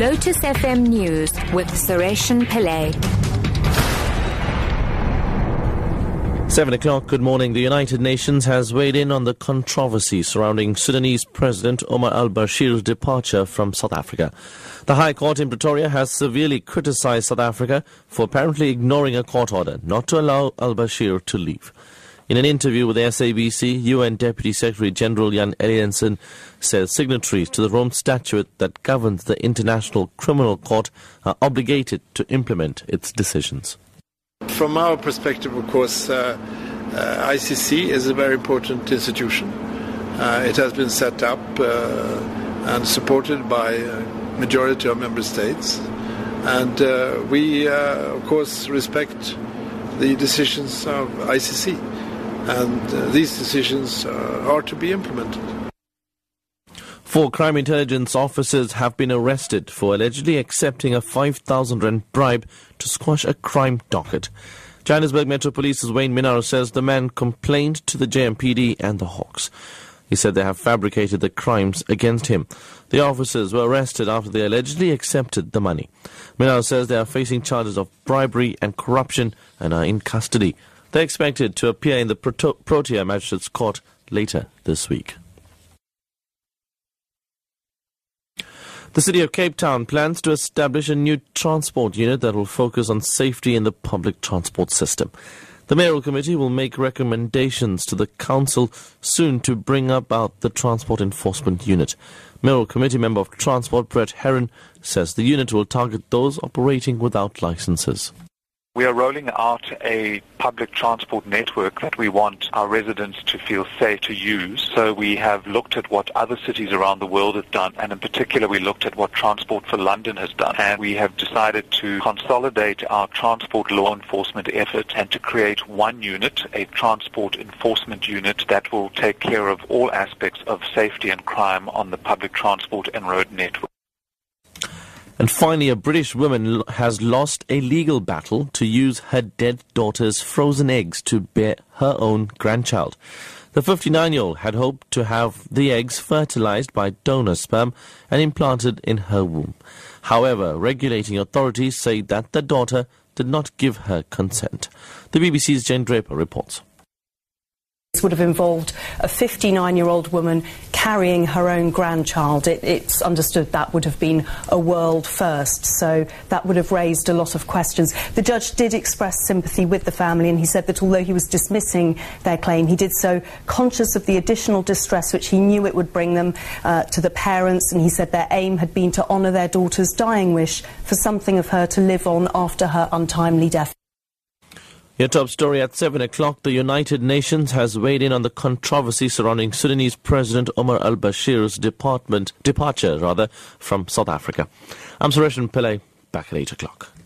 Lotus FM News with Sureshan Pillay. Seven o'clock, good morning. The United Nations has weighed in on the controversy surrounding Sudanese President Omar al Bashir's departure from South Africa. The High Court in Pretoria has severely criticized South Africa for apparently ignoring a court order not to allow al Bashir to leave. In an interview with SABC, UN Deputy Secretary General Jan Eliasson says signatories to the Rome Statute that governs the International Criminal Court are obligated to implement its decisions. From our perspective, of course, uh, uh, ICC is a very important institution. Uh, it has been set up uh, and supported by a majority of member states, and uh, we, uh, of course, respect the decisions of ICC, and uh, these decisions uh, are to be implemented. Four crime intelligence officers have been arrested for allegedly accepting a 5,000 rand bribe to squash a crime docket. Johannesburg Metro Police's Wayne Minnaar says the man complained to the JMPD and the Hawks. He said they have fabricated the crimes against him. The officers were arrested after they allegedly accepted the money. Minnaar says they are facing charges of bribery and corruption and are in custody. They're expected to appear in the Proto- Protea Magistrates Court later this week. The City of Cape Town plans to establish a new transport unit that will focus on safety in the public transport system. The mayoral committee will make recommendations to the council soon to bring about the transport enforcement unit. Mayoral committee member of transport Brett Heron says the unit will target those operating without licenses. We are rolling out a public transport network that we want our residents to feel safe to use. So we have looked at what other cities around the world have done, and in particular we looked at what Transport for London has done. And we have decided to consolidate our transport law enforcement efforts and to create one unit, a transport enforcement unit that will take care of all aspects of safety and crime on the public transport and road network. And finally, a British woman has lost a legal battle to use her dead daughter's frozen eggs to bear her own grandchild. The 59 year old had hoped to have the eggs fertilized by donor sperm and implanted in her womb. However, regulating authorities say that the daughter did not give her consent. The BBC's Jane Draper reports. This would have involved a 59 year old woman carrying her own grandchild. It, it's understood that would have been a world first, so that would have raised a lot of questions. The judge did express sympathy with the family, and he said that although he was dismissing their claim, he did so conscious of the additional distress which he knew it would bring them uh, to the parents, and he said their aim had been to honour their daughter's dying wish for something of her to live on after her untimely death. Your top story at 7 o'clock. The United Nations has weighed in on the controversy surrounding Sudanese President Omar al Bashir's departure rather, from South Africa. I'm Suresh Pillay, back at 8 o'clock.